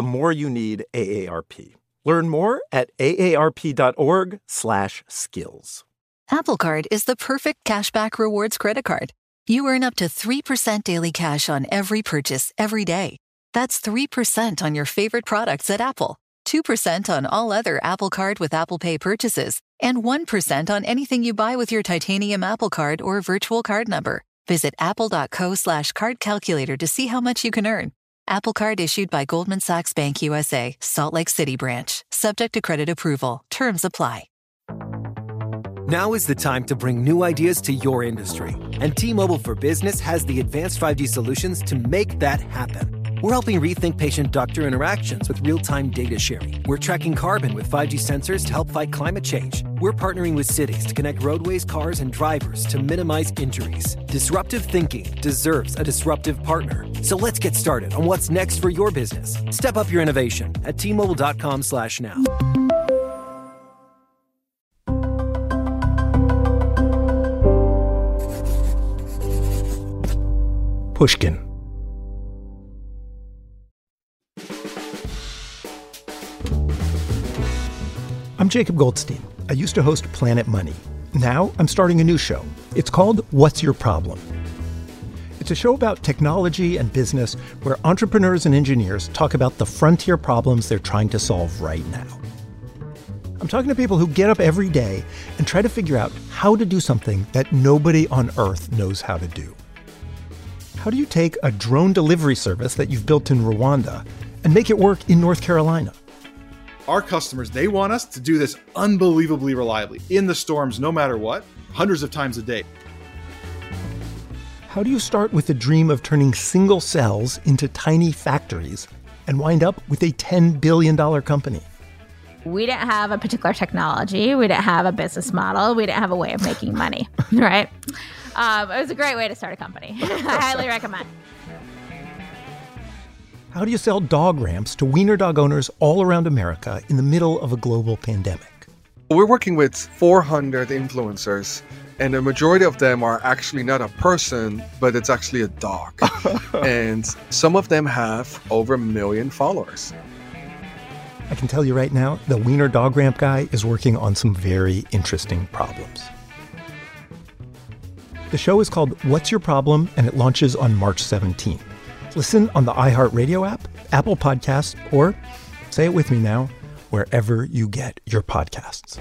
the more you need AARP. Learn more at aarp.org/skills. Apple Card is the perfect cashback rewards credit card. You earn up to 3% daily cash on every purchase every day. That's 3% on your favorite products at Apple, 2% on all other Apple Card with Apple Pay purchases, and 1% on anything you buy with your titanium Apple Card or virtual card number. Visit apple.co slash card calculator to see how much you can earn. Apple Card issued by Goldman Sachs Bank USA, Salt Lake City branch. Subject to credit approval. Terms apply. Now is the time to bring new ideas to your industry. And T-Mobile for Business has the advanced 5G solutions to make that happen. We're helping rethink patient-doctor interactions with real-time data sharing. We're tracking carbon with 5G sensors to help fight climate change. We're partnering with cities to connect roadways, cars, and drivers to minimize injuries. Disruptive thinking deserves a disruptive partner. So let's get started on what's next for your business. Step up your innovation at T-Mobile.com slash now. Pushkin. I'm Jacob Goldstein. I used to host Planet Money. Now I'm starting a new show. It's called What's Your Problem? It's a show about technology and business where entrepreneurs and engineers talk about the frontier problems they're trying to solve right now. I'm talking to people who get up every day and try to figure out how to do something that nobody on earth knows how to do. How do you take a drone delivery service that you've built in Rwanda and make it work in North Carolina? Our customers, they want us to do this unbelievably reliably in the storms, no matter what, hundreds of times a day. How do you start with the dream of turning single cells into tiny factories and wind up with a $10 billion company? We didn't have a particular technology. We didn't have a business model. We didn't have a way of making money, right? Um, it was a great way to start a company. I highly recommend. How do you sell dog ramps to wiener dog owners all around America in the middle of a global pandemic? We're working with 400 influencers, and the majority of them are actually not a person, but it's actually a dog. and some of them have over a million followers. I can tell you right now, the wiener dog ramp guy is working on some very interesting problems. The show is called What's Your Problem? and it launches on March 17th. Listen on the iHeartRadio app, Apple Podcasts, or say it with me now, wherever you get your podcasts.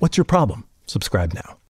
What's your problem? Subscribe now.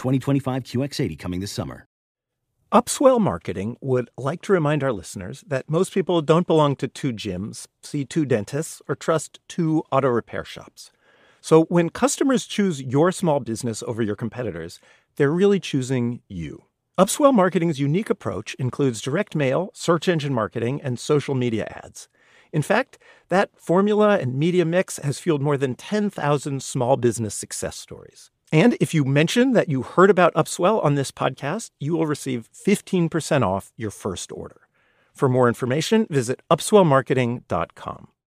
2025 QX80 coming this summer. Upswell Marketing would like to remind our listeners that most people don't belong to two gyms, see two dentists, or trust two auto repair shops. So when customers choose your small business over your competitors, they're really choosing you. Upswell Marketing's unique approach includes direct mail, search engine marketing, and social media ads. In fact, that formula and media mix has fueled more than 10,000 small business success stories. And if you mention that you heard about Upswell on this podcast, you will receive 15% off your first order. For more information, visit upswellmarketing.com.